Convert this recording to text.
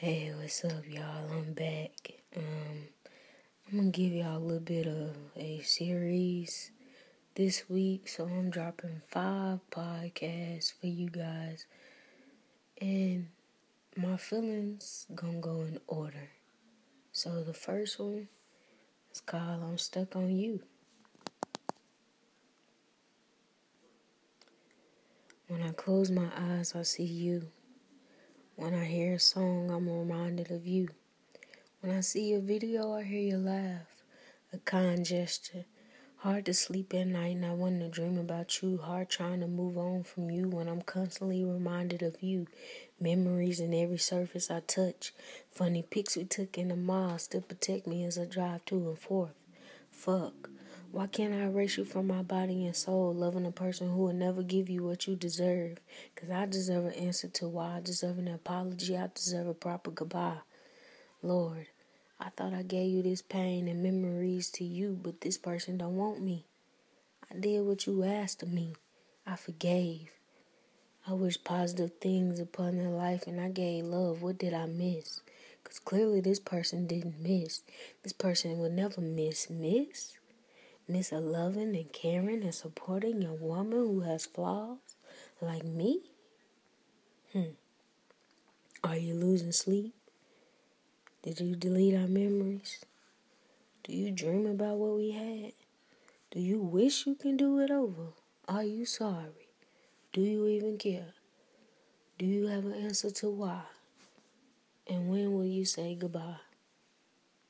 Hey, what's up, y'all? I'm back. Um, I'm gonna give y'all a little bit of a series this week, so I'm dropping five podcasts for you guys, and my feelings gonna go in order. So the first one is called "I'm Stuck on You." When I close my eyes, I see you. When I hear a song, I'm reminded of you. When I see a video, I hear you laugh. A kind gesture. Hard to sleep at night and I want to dream about you. Hard trying to move on from you when I'm constantly reminded of you. Memories in every surface I touch. Funny pics we took in the mall still protect me as I drive to and forth. Fuck. Why can't I erase you from my body and soul, loving a person who will never give you what you deserve? Because I deserve an answer to why. I deserve an apology. I deserve a proper goodbye. Lord, I thought I gave you this pain and memories to you, but this person don't want me. I did what you asked of me. I forgave. I wish positive things upon their life and I gave love. What did I miss? Because clearly this person didn't miss. This person will never miss. Miss? Miss a loving and caring and supporting a woman who has flaws like me? Hmm. Are you losing sleep? Did you delete our memories? Do you dream about what we had? Do you wish you can do it over? Are you sorry? Do you even care? Do you have an answer to why? And when will you say goodbye?